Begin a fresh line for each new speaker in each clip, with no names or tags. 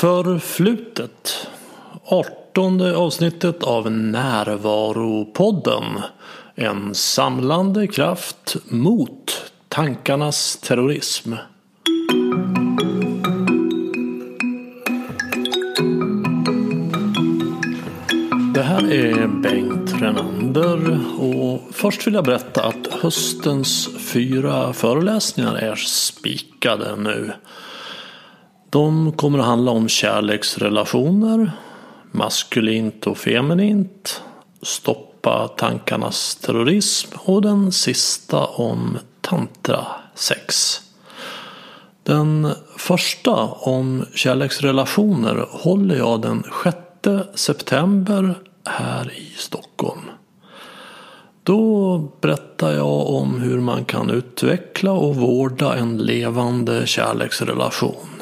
Förflutet. Artonde avsnittet av Närvaropodden. En samlande kraft mot tankarnas terrorism. Det här är Bengt Renander och först vill jag berätta att höstens fyra föreläsningar är spikade nu. De kommer att handla om kärleksrelationer, maskulint och feminint, stoppa tankarnas terrorism och den sista om tantrasex. Den första om kärleksrelationer håller jag den 6 september här i Stockholm. Då berättar jag om hur man kan utveckla och vårda en levande kärleksrelation.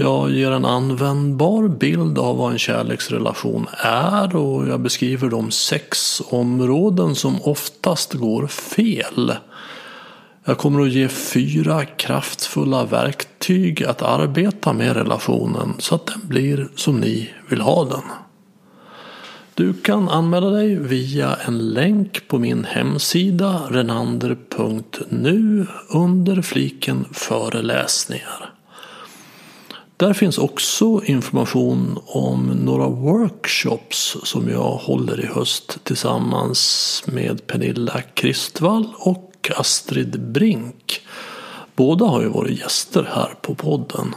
Jag ger en användbar bild av vad en kärleksrelation är och jag beskriver de sex områden som oftast går fel. Jag kommer att ge fyra kraftfulla verktyg att arbeta med relationen så att den blir som ni vill ha den. Du kan anmäla dig via en länk på min hemsida renander.nu under fliken föreläsningar. Där finns också information om några workshops som jag håller i höst tillsammans med Pernilla Kristvall och Astrid Brink. Båda har ju varit gäster här på podden.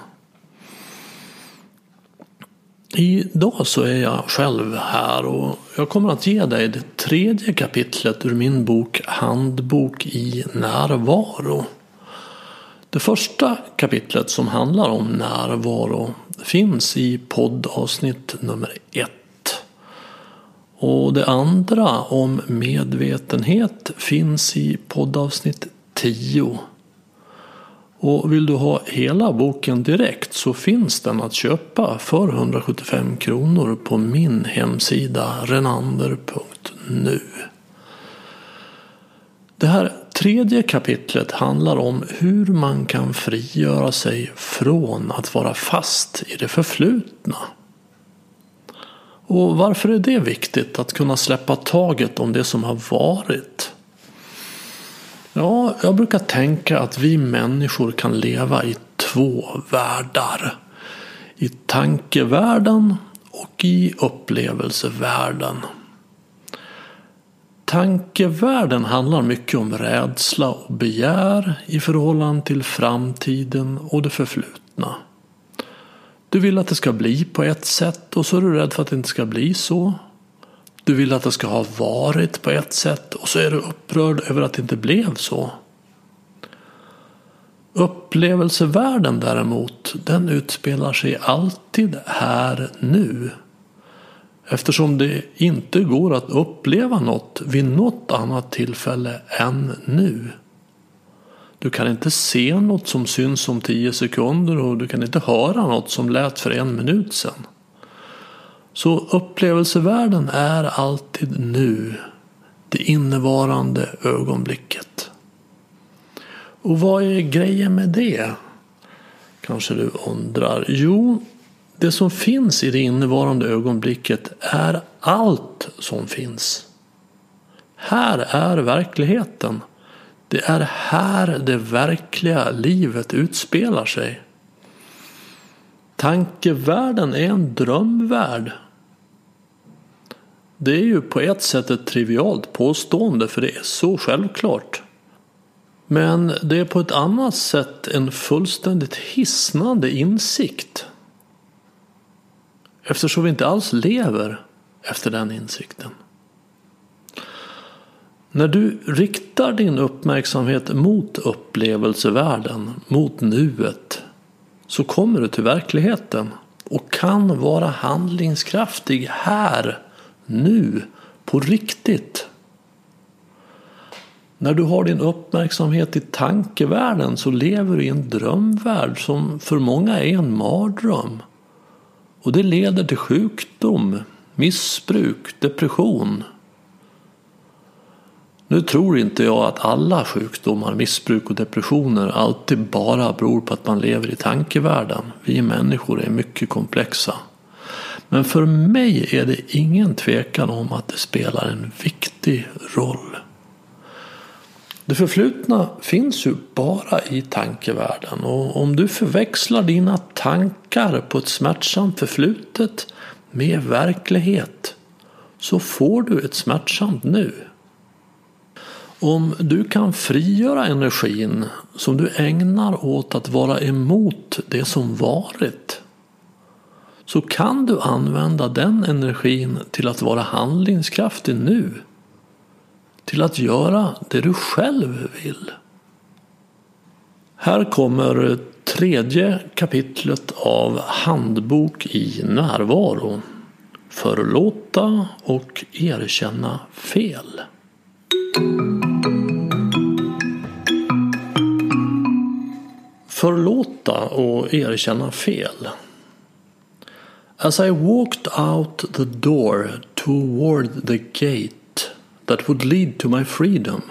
Idag så är jag själv här och jag kommer att ge dig det tredje kapitlet ur min bok Handbok i närvaro. Det första kapitlet som handlar om närvaro finns i poddavsnitt nummer ett. Och det andra om medvetenhet finns i poddavsnitt 10. Och vill du ha hela boken direkt så finns den att köpa för 175 kronor på min hemsida renander.nu. Det här tredje kapitlet handlar om hur man kan frigöra sig från att vara fast i det förflutna. Och varför är det viktigt att kunna släppa taget om det som har varit? Ja, jag brukar tänka att vi människor kan leva i två världar. I tankevärlden och i upplevelsevärlden. Tankevärlden handlar mycket om rädsla och begär i förhållande till framtiden och det förflutna. Du vill att det ska bli på ett sätt och så är du rädd för att det inte ska bli så. Du vill att det ska ha varit på ett sätt och så är du upprörd över att det inte blev så. Upplevelsevärlden däremot, den utspelar sig alltid här nu. Eftersom det inte går att uppleva något vid något annat tillfälle än nu. Du kan inte se något som syns om tio sekunder och du kan inte höra något som lät för en minut sedan. Så upplevelsevärlden är alltid nu. Det innevarande ögonblicket. Och vad är grejen med det? Kanske du undrar. Jo, det som finns i det innevarande ögonblicket är allt som finns. Här är verkligheten. Det är här det verkliga livet utspelar sig. Tankevärlden är en drömvärld. Det är ju på ett sätt ett trivialt påstående för det är så självklart. Men det är på ett annat sätt en fullständigt hisnande insikt. Eftersom vi inte alls lever efter den insikten. När du riktar din uppmärksamhet mot upplevelsevärlden, mot nuet, så kommer du till verkligheten och kan vara handlingskraftig här, nu, på riktigt. När du har din uppmärksamhet i tankevärlden så lever du i en drömvärld som för många är en mardröm. Och det leder till sjukdom, missbruk, depression. Nu tror inte jag att alla sjukdomar, missbruk och depressioner alltid bara beror på att man lever i tankevärlden. Vi människor är mycket komplexa. Men för mig är det ingen tvekan om att det spelar en viktig roll. Det förflutna finns ju bara i tankevärlden och om du förväxlar dina tankar på ett smärtsamt förflutet med verklighet så får du ett smärtsamt nu. Om du kan frigöra energin som du ägnar åt att vara emot det som varit så kan du använda den energin till att vara handlingskraftig nu. Till att göra det du själv vill. Här kommer tredje kapitlet av Handbok i närvaro. Förlåta och erkänna fel. Förlåta och erkänna fel. As I walked out the door toward the gate that would lead to my freedom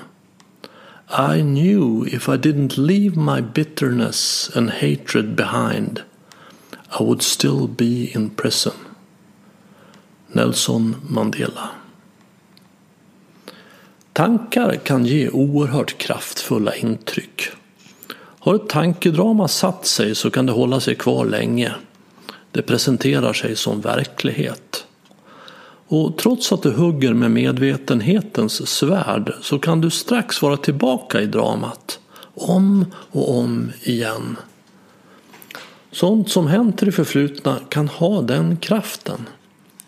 I knew if I didn't leave my bitterness and hatred behind I would still be in prison. Nelson Mandela Tankar kan ge oerhört kraftfulla intryck. Har ett tankedrama satt sig så kan det hålla sig kvar länge. Det presenterar sig som verklighet. Och trots att du hugger med medvetenhetens svärd så kan du strax vara tillbaka i dramat. Om och om igen. Sånt som hänt i det förflutna kan ha den kraften.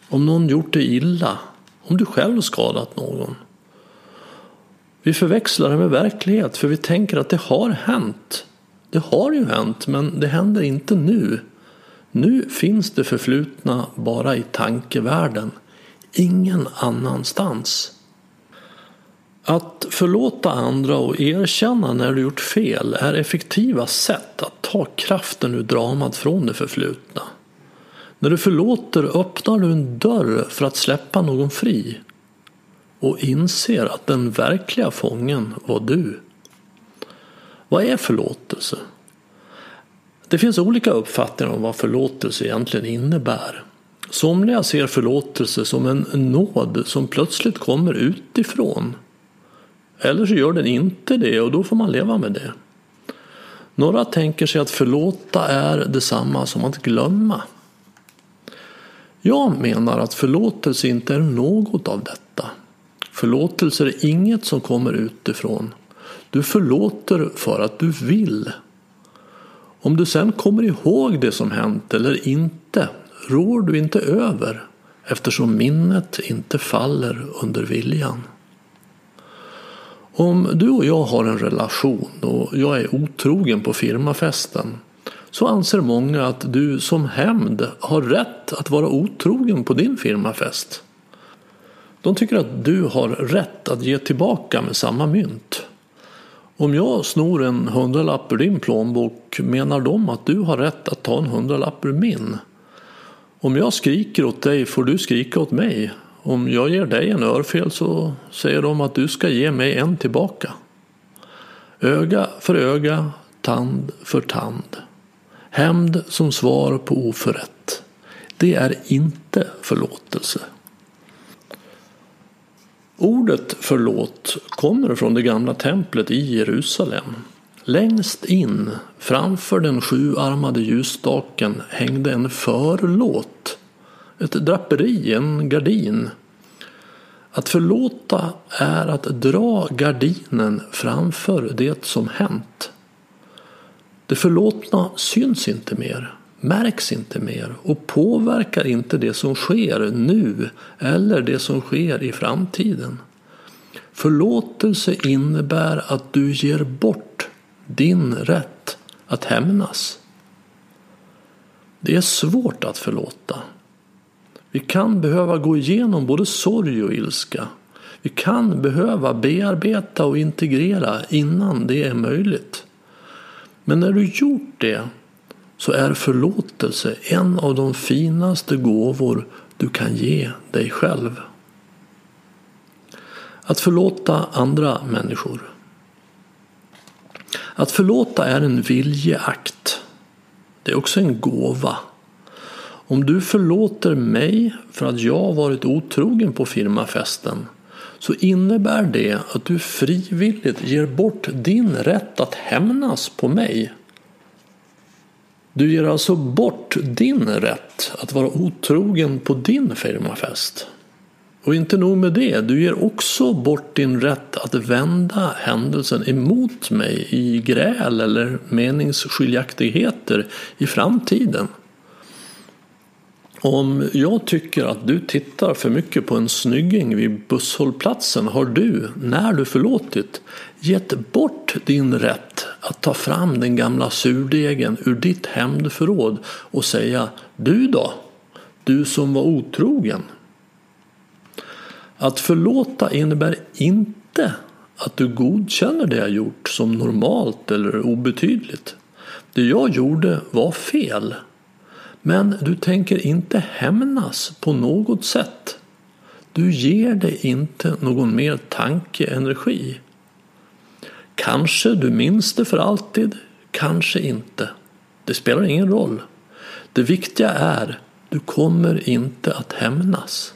Om någon gjort dig illa. Om du själv skadat någon. Vi förväxlar det med verklighet för vi tänker att det har hänt. Det har ju hänt men det händer inte nu. Nu finns det förflutna bara i tankevärlden. Ingen annanstans. Att förlåta andra och erkänna när du gjort fel är effektiva sätt att ta kraften ur dramat från det förflutna. När du förlåter öppnar du en dörr för att släppa någon fri och inser att den verkliga fången var du. Vad är förlåtelse? Det finns olika uppfattningar om vad förlåtelse egentligen innebär. Somliga ser förlåtelse som en nåd som plötsligt kommer utifrån. Eller så gör den inte det och då får man leva med det. Några tänker sig att förlåta är detsamma som att glömma. Jag menar att förlåtelse inte är något av detta. Förlåtelse är inget som kommer utifrån. Du förlåter för att du vill. Om du sen kommer ihåg det som hänt eller inte rår du inte över eftersom minnet inte faller under viljan. Om du och jag har en relation och jag är otrogen på firmafesten så anser många att du som hämnd har rätt att vara otrogen på din firmafest. De tycker att du har rätt att ge tillbaka med samma mynt. Om jag snor en hundralapp ur din plånbok menar de att du har rätt att ta en hundralapp ur min. Om jag skriker åt dig får du skrika åt mig. Om jag ger dig en örfel så säger de att du ska ge mig en tillbaka. Öga för öga, tand för tand. Hämnd som svar på oförrätt. Det är inte förlåtelse. Ordet förlåt kommer från det gamla templet i Jerusalem. Längst in framför den sjuarmade ljusstaken hängde en förlåt. Ett draperi, en gardin. Att förlåta är att dra gardinen framför det som hänt. Det förlåtna syns inte mer märks inte mer och påverkar inte det som sker nu eller det som sker i framtiden. Förlåtelse innebär att du ger bort din rätt att hämnas. Det är svårt att förlåta. Vi kan behöva gå igenom både sorg och ilska. Vi kan behöva bearbeta och integrera innan det är möjligt. Men när du gjort det så är förlåtelse en av de finaste gåvor du kan ge dig själv. Att förlåta andra människor. Att förlåta är en viljeakt. Det är också en gåva. Om du förlåter mig för att jag varit otrogen på firmafesten så innebär det att du frivilligt ger bort din rätt att hämnas på mig. Du ger alltså bort din rätt att vara otrogen på din firmafest. Och inte nog med det, du ger också bort din rätt att vända händelsen emot mig i gräl eller meningsskiljaktigheter i framtiden. Om jag tycker att du tittar för mycket på en snygging vid busshållplatsen har du, när du förlåtit, gett bort din rätt att ta fram den gamla surdegen ur ditt hämndförråd och säga Du då? Du som var otrogen. Att förlåta innebär inte att du godkänner det jag gjort som normalt eller obetydligt. Det jag gjorde var fel. Men du tänker inte hämnas på något sätt. Du ger det inte någon mer tankeenergi. Kanske du minns det för alltid, kanske inte. Det spelar ingen roll. Det viktiga är, du kommer inte att hämnas.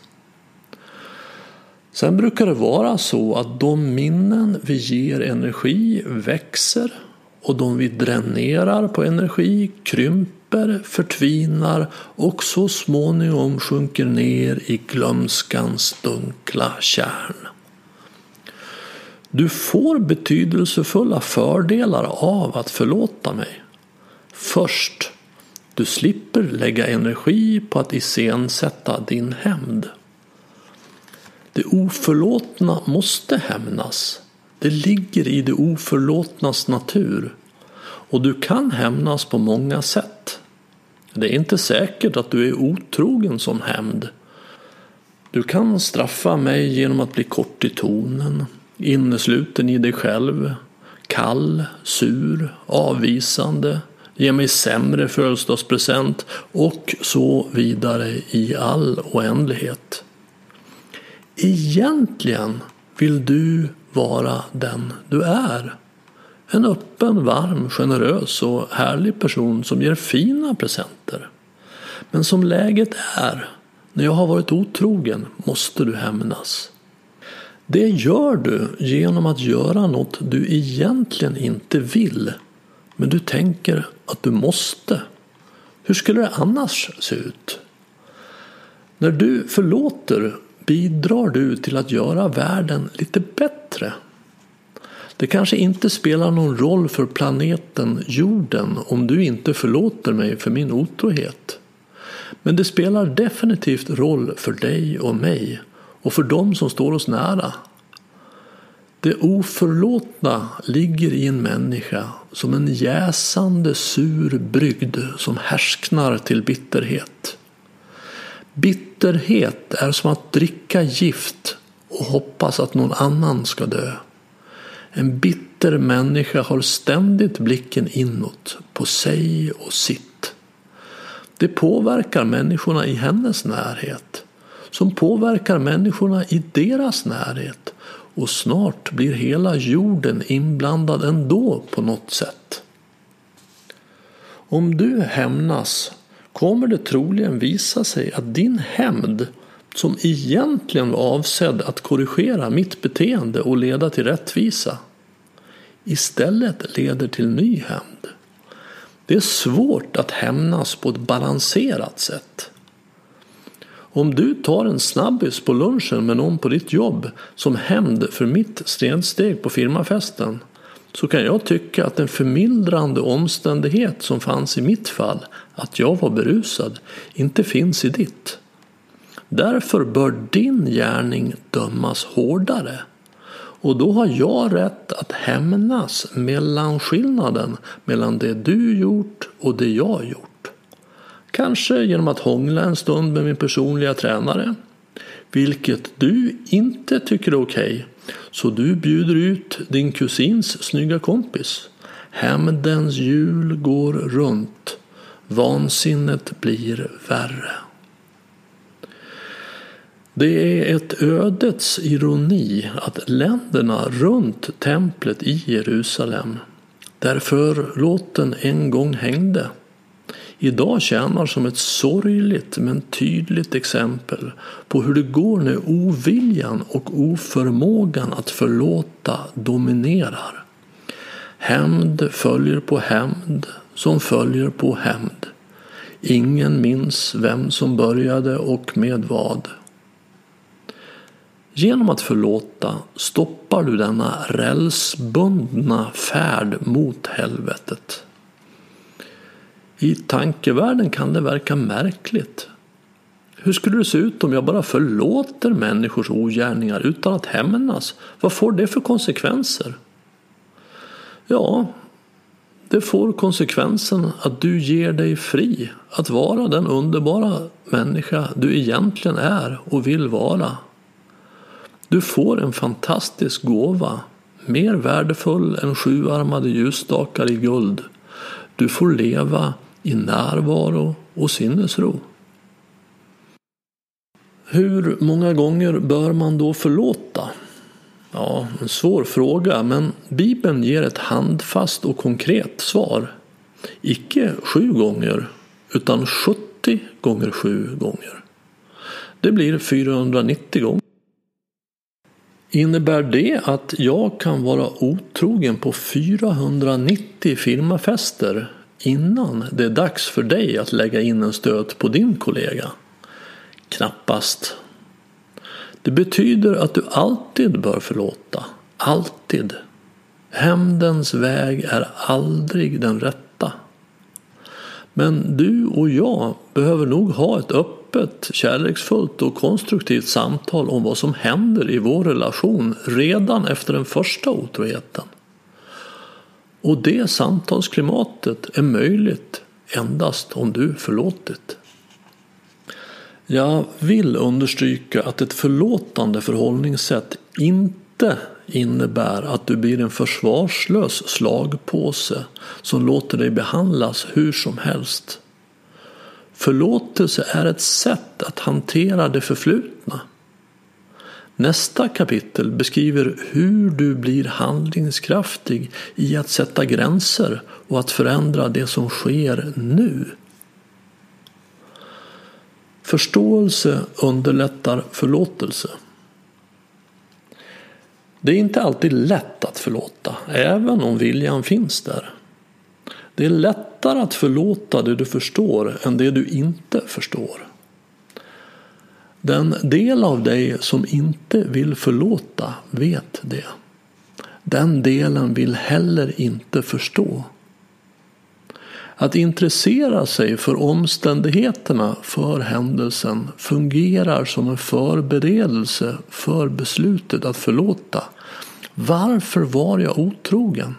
Sen brukar det vara så att de minnen vi ger energi växer och de vi dränerar på energi krymper, förtvinar och så småningom sjunker ner i glömskans dunkla kärn. Du får betydelsefulla fördelar av att förlåta mig. Först, du slipper lägga energi på att iscensätta din hämnd. Det oförlåtna måste hämnas. Det ligger i det oförlåtnas natur. Och du kan hämnas på många sätt. Det är inte säkert att du är otrogen som hämnd. Du kan straffa mig genom att bli kort i tonen, innesluten i dig själv, kall, sur, avvisande, ge mig sämre födelsedagspresent och så vidare i all oändlighet. Egentligen vill du vara den du är. En öppen, varm, generös och härlig person som ger fina presenter. Men som läget är, när jag har varit otrogen, måste du hämnas. Det gör du genom att göra något du egentligen inte vill, men du tänker att du måste. Hur skulle det annars se ut? När du förlåter bidrar du till att göra världen lite bättre. Det kanske inte spelar någon roll för planeten jorden om du inte förlåter mig för min otrohet. Men det spelar definitivt roll för dig och mig och för dem som står oss nära. Det oförlåtna ligger i en människa som en jäsande sur brygd som härsknar till bitterhet. Bitterhet är som att dricka gift och hoppas att någon annan ska dö. En bitter människa har ständigt blicken inåt, på sig och sitt. Det påverkar människorna i hennes närhet, som påverkar människorna i deras närhet och snart blir hela jorden inblandad ändå på något sätt. Om du hämnas kommer det troligen visa sig att din hämnd som egentligen var avsedd att korrigera mitt beteende och leda till rättvisa istället leder till ny hämnd. Det är svårt att hämnas på ett balanserat sätt. Om du tar en snabbis på lunchen med någon på ditt jobb som hämnd för mitt stensteg på firmafesten så kan jag tycka att en förmildrande omständighet som fanns i mitt fall, att jag var berusad, inte finns i ditt. Därför bör din gärning dömas hårdare. Och då har jag rätt att hämnas mellan skillnaden mellan det du gjort och det jag gjort. Kanske genom att hångla en stund med min personliga tränare. Vilket du inte tycker är okej. Okay så du bjuder ut din kusins snygga kompis. Hämndens hjul går runt. Vansinnet blir värre. Det är ett ödets ironi att länderna runt templet i Jerusalem, där förlåten en gång hängde, idag tjänar som ett sorgligt men tydligt exempel på hur det går när oviljan och oförmågan att förlåta dominerar. Hämnd följer på hämnd som följer på hämnd. Ingen minns vem som började och med vad. Genom att förlåta stoppar du denna rälsbundna färd mot helvetet. I tankevärlden kan det verka märkligt. Hur skulle det se ut om jag bara förlåter människors ogärningar utan att hämnas? Vad får det för konsekvenser? Ja, det får konsekvensen att du ger dig fri att vara den underbara människa du egentligen är och vill vara. Du får en fantastisk gåva, mer värdefull än sjuarmade ljusstakar i guld. Du får leva i närvaro och sinnesro. Hur många gånger bör man då förlåta? Ja, en svår fråga, men Bibeln ger ett handfast och konkret svar. Icke sju gånger, utan 70 gånger sju gånger. Det blir 490 gånger. Innebär det att jag kan vara otrogen på 490 firmafester innan det är dags för dig att lägga in en stöt på din kollega? Knappast. Det betyder att du alltid bör förlåta. Alltid. Hämndens väg är aldrig den rätta. Men du och jag behöver nog ha ett öppet, kärleksfullt och konstruktivt samtal om vad som händer i vår relation redan efter den första otroheten. Och det samtalsklimatet är möjligt endast om du förlåtit. Jag vill understryka att ett förlåtande förhållningssätt inte innebär att du blir en försvarslös slagpåse som låter dig behandlas hur som helst. Förlåtelse är ett sätt att hantera det förflutna. Nästa kapitel beskriver hur du blir handlingskraftig i att sätta gränser och att förändra det som sker nu. Förståelse underlättar förlåtelse. Det är inte alltid lätt att förlåta, även om viljan finns där. Det är lättare att förlåta det du förstår än det du inte förstår. Den del av dig som inte vill förlåta vet det. Den delen vill heller inte förstå. Att intressera sig för omständigheterna för händelsen fungerar som en förberedelse för beslutet att förlåta. Varför var jag otrogen?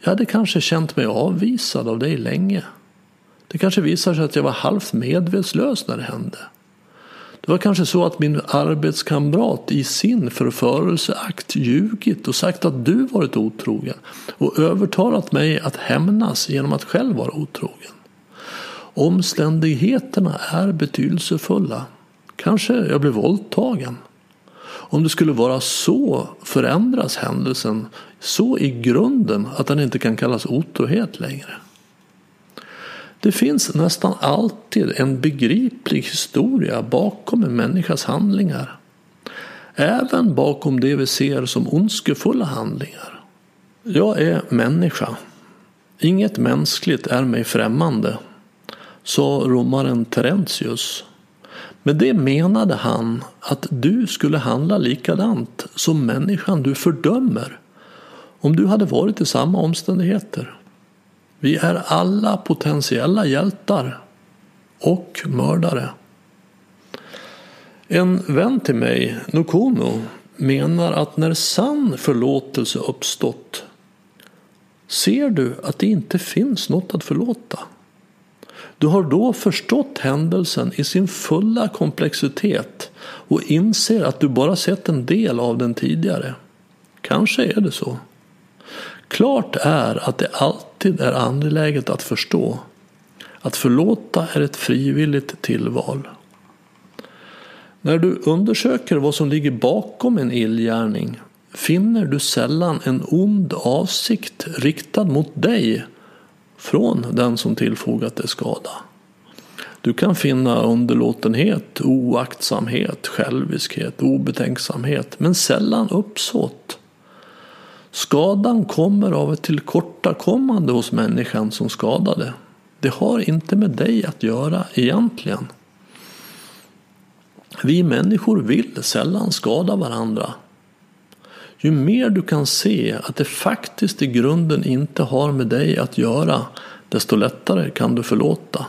Jag hade kanske känt mig avvisad av dig länge. Det kanske visar sig att jag var halvt medvetslös när det hände. Det var kanske så att min arbetskamrat i sin förförelseakt ljugit och sagt att du varit otrogen och övertalat mig att hämnas genom att själv vara otrogen. Omständigheterna är betydelsefulla. Kanske jag blev våldtagen. Om det skulle vara så förändras händelsen så i grunden att den inte kan kallas otrohet längre. Det finns nästan alltid en begriplig historia bakom en människas handlingar. Även bakom det vi ser som ondskefulla handlingar. Jag är människa. Inget mänskligt är mig främmande, sa romaren Terentius. Med det menade han att du skulle handla likadant som människan du fördömer om du hade varit i samma omständigheter. Vi är alla potentiella hjältar och mördare. En vän till mig, Nokono, menar att när sann förlåtelse uppstått ser du att det inte finns något att förlåta. Du har då förstått händelsen i sin fulla komplexitet och inser att du bara sett en del av den tidigare. Kanske är det så. Klart är att det alltid är angeläget att förstå att förlåta är ett frivilligt tillval. När du undersöker vad som ligger bakom en illgärning finner du sällan en ond avsikt riktad mot dig från den som tillfogat dig skada. Du kan finna underlåtenhet, oaktsamhet, själviskhet, obetänksamhet, men sällan uppsåt. Skadan kommer av ett tillkortakommande hos människan som skadade. Det har inte med dig att göra egentligen. Vi människor vill sällan skada varandra. Ju mer du kan se att det faktiskt i grunden inte har med dig att göra, desto lättare kan du förlåta.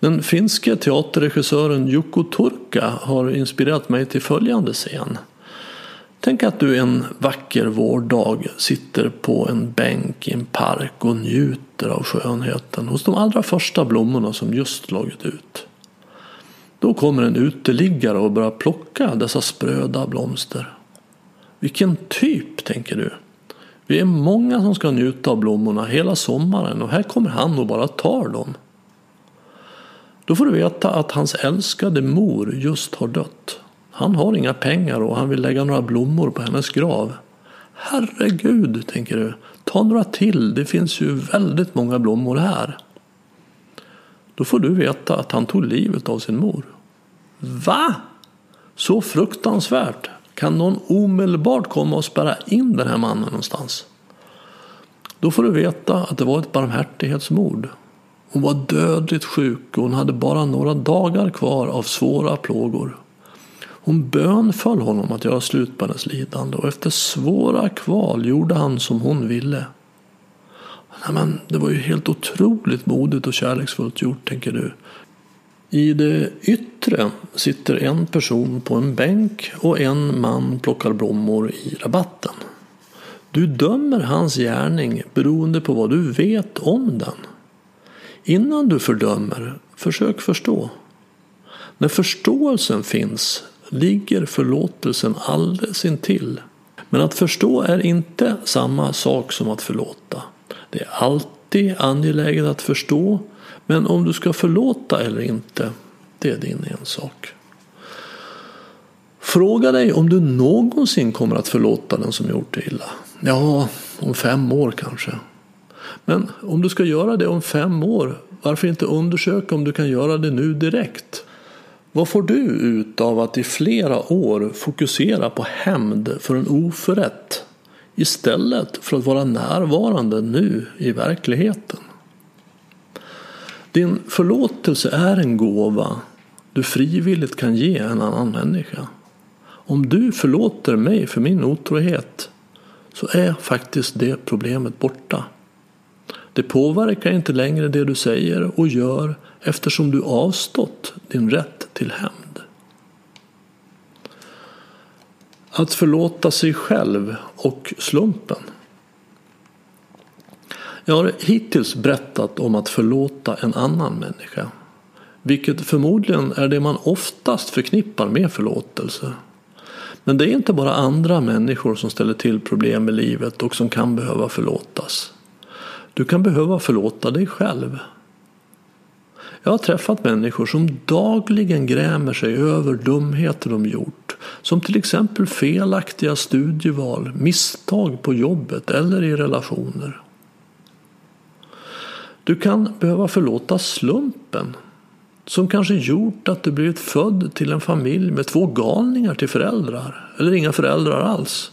Den finske teaterregissören Jukko Turka har inspirerat mig till följande scen. Tänk att du en vacker vårdag sitter på en bänk i en park och njuter av skönheten hos de allra första blommorna som just slagit ut. Då kommer en uteliggare och börjar plocka dessa spröda blomster. Vilken typ, tänker du. Vi är många som ska njuta av blommorna hela sommaren och här kommer han och bara tar dem. Då får du veta att hans älskade mor just har dött. Han har inga pengar och han vill lägga några blommor på hennes grav. Herregud, tänker du. Ta några till, det finns ju väldigt många blommor här. Då får du veta att han tog livet av sin mor. Va? Så fruktansvärt? Kan någon omedelbart komma och spärra in den här mannen någonstans? Då får du veta att det var ett barmhärtighetsmord. Hon var dödligt sjuk och hon hade bara några dagar kvar av svåra plågor. Hon bönföll honom att göra slut på hennes lidande och efter svåra kval gjorde han som hon ville. Nej, men det var ju helt otroligt modigt och kärleksfullt gjort, tänker du. I det yttre sitter en person på en bänk och en man plockar blommor i rabatten. Du dömer hans gärning beroende på vad du vet om den. Innan du fördömer, försök förstå. När förståelsen finns ligger förlåtelsen alldeles intill. Men att förstå är inte samma sak som att förlåta. Det är alltid angeläget att förstå men om du ska förlåta eller inte, det är din ensak. Fråga dig om du någonsin kommer att förlåta den som gjort dig illa. Ja, om fem år kanske. Men om du ska göra det om fem år, varför inte undersöka om du kan göra det nu direkt? Vad får du ut av att i flera år fokusera på hämnd för en oförrätt istället för att vara närvarande nu i verkligheten? Din förlåtelse är en gåva du frivilligt kan ge en annan människa. Om du förlåter mig för min otrohet så är faktiskt det problemet borta. Det påverkar inte längre det du säger och gör eftersom du avstått din rätt till hämnd. Att förlåta sig själv och slumpen. Jag har hittills berättat om att förlåta en annan människa. Vilket förmodligen är det man oftast förknippar med förlåtelse. Men det är inte bara andra människor som ställer till problem i livet och som kan behöva förlåtas. Du kan behöva förlåta dig själv. Jag har träffat människor som dagligen grämer sig över dumheter de gjort. Som till exempel felaktiga studieval, misstag på jobbet eller i relationer. Du kan behöva förlåta slumpen som kanske gjort att du blivit född till en familj med två galningar till föräldrar eller inga föräldrar alls.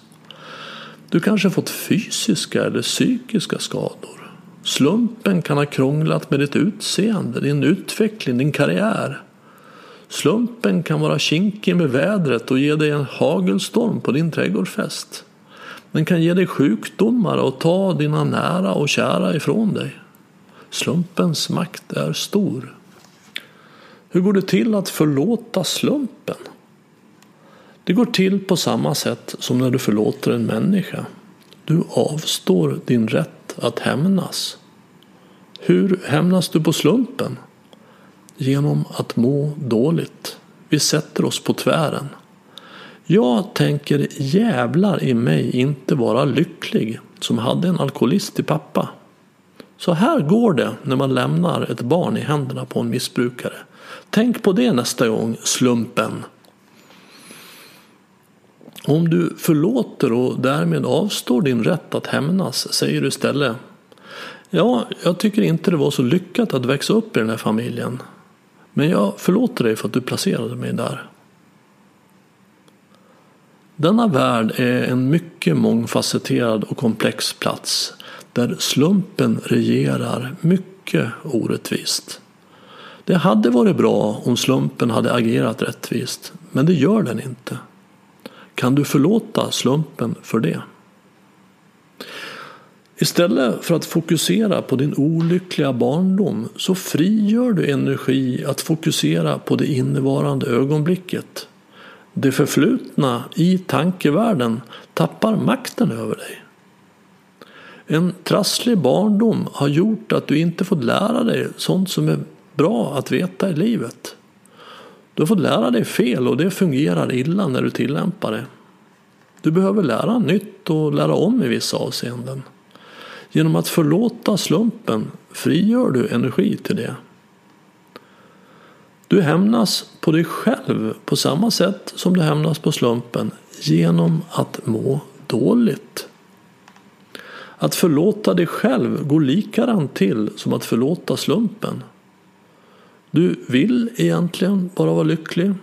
Du kanske fått fysiska eller psykiska skador. Slumpen kan ha krånglat med ditt utseende, din utveckling, din karriär. Slumpen kan vara kinkig med vädret och ge dig en hagelstorm på din trädgårdsfest. Den kan ge dig sjukdomar och ta dina nära och kära ifrån dig. Slumpens makt är stor. Hur går det till att förlåta slumpen? Det går till på samma sätt som när du förlåter en människa. Du avstår din rätt att hämnas. Hur hämnas du på slumpen? Genom att må dåligt. Vi sätter oss på tvären. Jag tänker jävlar i mig inte vara lycklig som hade en alkoholist i pappa. Så här går det när man lämnar ett barn i händerna på en missbrukare. Tänk på det nästa gång, slumpen. Om du förlåter och därmed avstår din rätt att hämnas säger du istället Ja, jag tycker inte det var så lyckat att växa upp i den här familjen. Men jag förlåter dig för att du placerade mig där. Denna värld är en mycket mångfacetterad och komplex plats där slumpen regerar mycket orättvist. Det hade varit bra om slumpen hade agerat rättvist, men det gör den inte. Kan du förlåta slumpen för det? Istället för att fokusera på din olyckliga barndom så frigör du energi att fokusera på det innevarande ögonblicket. Det förflutna i tankevärlden tappar makten över dig. En trasslig barndom har gjort att du inte fått lära dig sånt som är bra att veta i livet. Du har fått lära dig fel och det fungerar illa när du tillämpar det. Du behöver lära nytt och lära om i vissa avseenden. Genom att förlåta slumpen frigör du energi till det. Du hämnas på dig själv på samma sätt som du hämnas på slumpen genom att må dåligt. Att förlåta dig själv går likadant till som att förlåta slumpen. Du vill egentligen bara vara lycklig.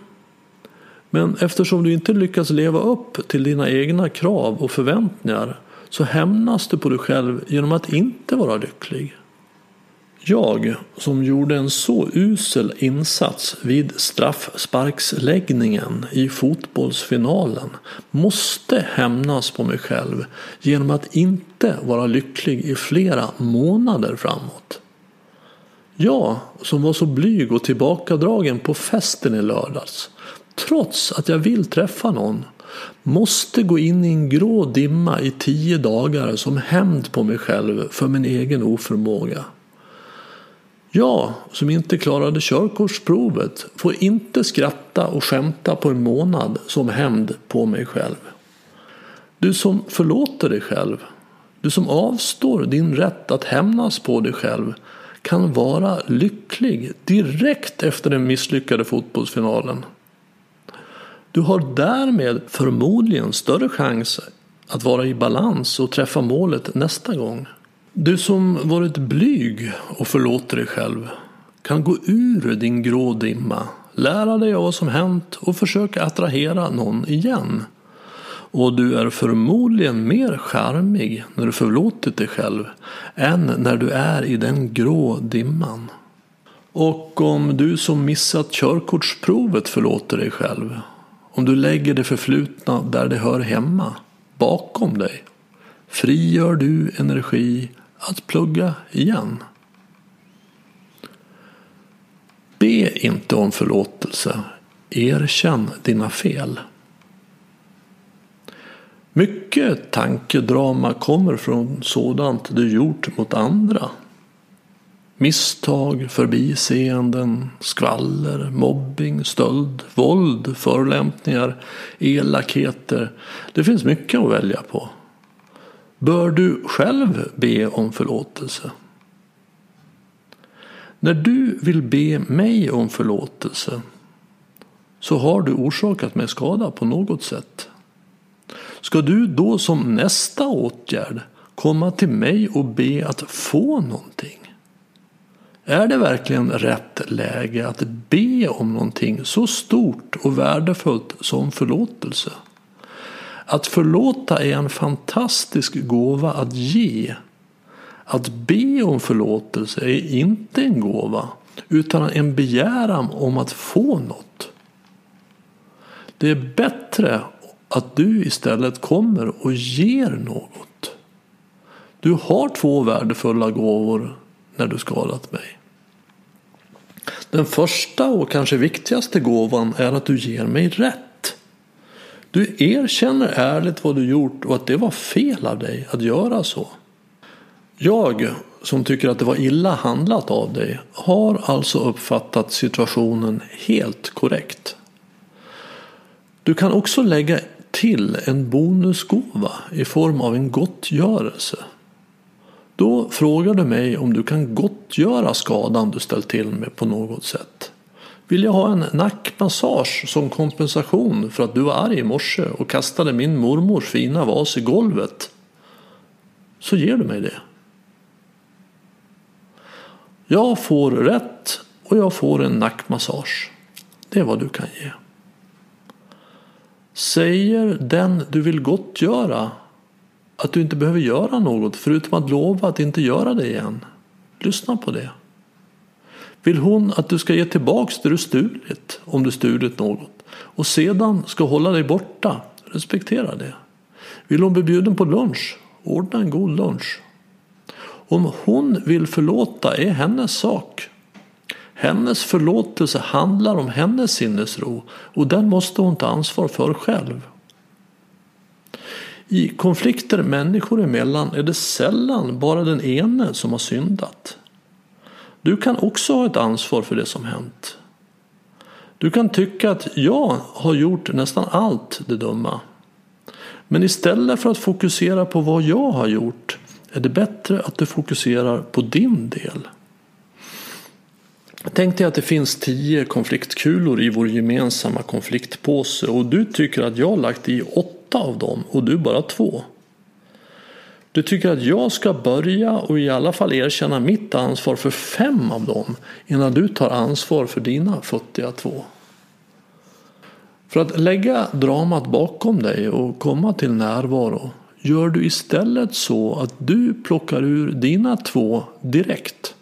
Men eftersom du inte lyckas leva upp till dina egna krav och förväntningar så hämnas du på dig själv genom att inte vara lycklig. Jag, som gjorde en så usel insats vid straffsparksläggningen i fotbollsfinalen, måste hämnas på mig själv genom att inte vara lycklig i flera månader framåt. Jag, som var så blyg och tillbakadragen på festen i lördags, trots att jag vill träffa någon, måste gå in i en grå dimma i tio dagar som hämnd på mig själv för min egen oförmåga. Jag, som inte klarade körkortsprovet, får inte skratta och skämta på en månad som hämnd på mig själv. Du som förlåter dig själv, du som avstår din rätt att hämnas på dig själv, kan vara lycklig direkt efter den misslyckade fotbollsfinalen. Du har därmed förmodligen större chans att vara i balans och träffa målet nästa gång. Du som varit blyg och förlåter dig själv kan gå ur din grå dimma, lära dig av vad som hänt och försöka attrahera någon igen. Och du är förmodligen mer charmig när du förlåtit dig själv än när du är i den grå dimman. Och om du som missat körkortsprovet förlåter dig själv, om du lägger det förflutna där det hör hemma, bakom dig, frigör du energi att plugga igen. Be inte om förlåtelse. Erkänn dina fel. Mycket tankedrama kommer från sådant du gjort mot andra. Misstag, förbiseenden, skvaller, mobbing, stöld, våld, förolämpningar, elakheter. Det finns mycket att välja på. Bör du själv be om förlåtelse? När du vill be mig om förlåtelse så har du orsakat mig skada på något sätt. Ska du då som nästa åtgärd komma till mig och be att få någonting? Är det verkligen rätt läge att be om någonting så stort och värdefullt som förlåtelse? Att förlåta är en fantastisk gåva att ge. Att be om förlåtelse är inte en gåva utan en begäran om att få något. Det är bättre att du istället kommer och ger något. Du har två värdefulla gåvor när du skadat mig. Den första och kanske viktigaste gåvan är att du ger mig rätt. Du erkänner ärligt vad du gjort och att det var fel av dig att göra så. Jag, som tycker att det var illa handlat av dig, har alltså uppfattat situationen helt korrekt. Du kan också lägga till en bonusgåva i form av en gottgörelse. Då frågar du mig om du kan gottgöra skadan du ställt till med på något sätt. Vill jag ha en nackmassage som kompensation för att du var arg i morse och kastade min mormors fina vas i golvet? Så ger du mig det. Jag får rätt och jag får en nackmassage. Det är vad du kan ge. Säger den du vill gottgöra att du inte behöver göra något förutom att lova att inte göra det igen. Lyssna på det. Vill hon att du ska ge tillbaks det du stulit om du stulit något och sedan ska hålla dig borta? Respektera det. Vill hon bli bjuden på lunch? Ordna en god lunch. Om hon vill förlåta är hennes sak. Hennes förlåtelse handlar om hennes sinnesro och den måste hon ta ansvar för själv. I konflikter människor emellan är det sällan bara den ene som har syndat. Du kan också ha ett ansvar för det som hänt. Du kan tycka att jag har gjort nästan allt det dumma. Men istället för att fokusera på vad jag har gjort är det bättre att du fokuserar på din del. Tänk dig att det finns tio konfliktkulor i vår gemensamma konfliktpåse och du tycker att jag har lagt i åtta av dem och du bara två. Du tycker att jag ska börja och i alla fall erkänna mitt ansvar för fem av dem innan du tar ansvar för dina futtiga två. För att lägga dramat bakom dig och komma till närvaro gör du istället så att du plockar ur dina två direkt.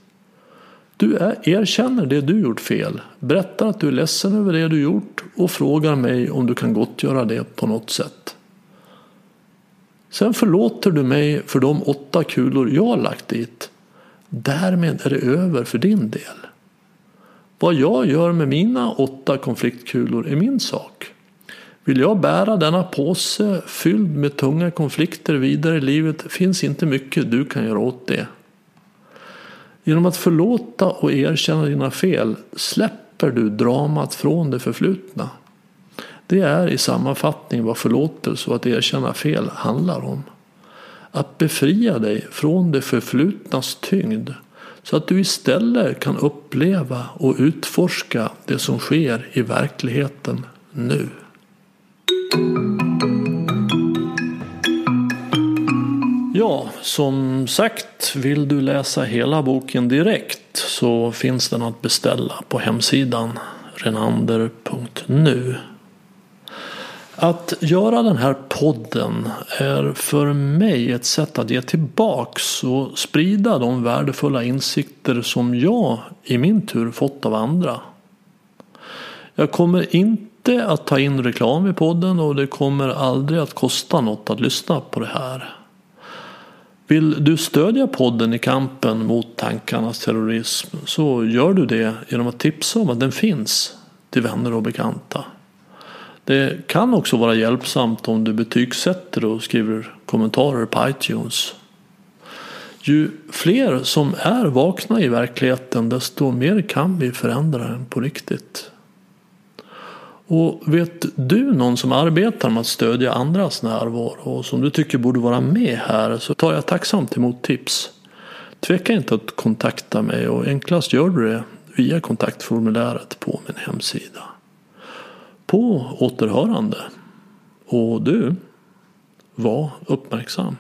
Du erkänner det du gjort fel, berättar att du är ledsen över det du gjort och frågar mig om du kan gottgöra det på något sätt. Sen förlåter du mig för de åtta kulor jag har lagt dit. Därmed är det över för din del. Vad jag gör med mina åtta konfliktkulor är min sak. Vill jag bära denna påse fylld med tunga konflikter vidare i livet finns inte mycket du kan göra åt det. Genom att förlåta och erkänna dina fel släpper du dramat från det förflutna. Det är i sammanfattning vad förlåtelse och att erkänna fel handlar om. Att befria dig från det förflutnas tyngd så att du istället kan uppleva och utforska det som sker i verkligheten nu. Ja, som sagt, vill du läsa hela boken direkt så finns den att beställa på hemsidan renander.nu. Att göra den här podden är för mig ett sätt att ge tillbaks och sprida de värdefulla insikter som jag i min tur fått av andra. Jag kommer inte att ta in reklam i podden och det kommer aldrig att kosta något att lyssna på det här. Vill du stödja podden i kampen mot tankarnas terrorism så gör du det genom att tipsa om att den finns till vänner och bekanta. Det kan också vara hjälpsamt om du betygsätter och skriver kommentarer på iTunes. Ju fler som är vakna i verkligheten desto mer kan vi förändra den på riktigt. Och vet du någon som arbetar med att stödja andras närvaro och som du tycker borde vara med här så tar jag tacksamt emot tips. Tveka inte att kontakta mig och enklast gör du det via kontaktformuläret på min hemsida. På återhörande. Och du, var uppmärksam.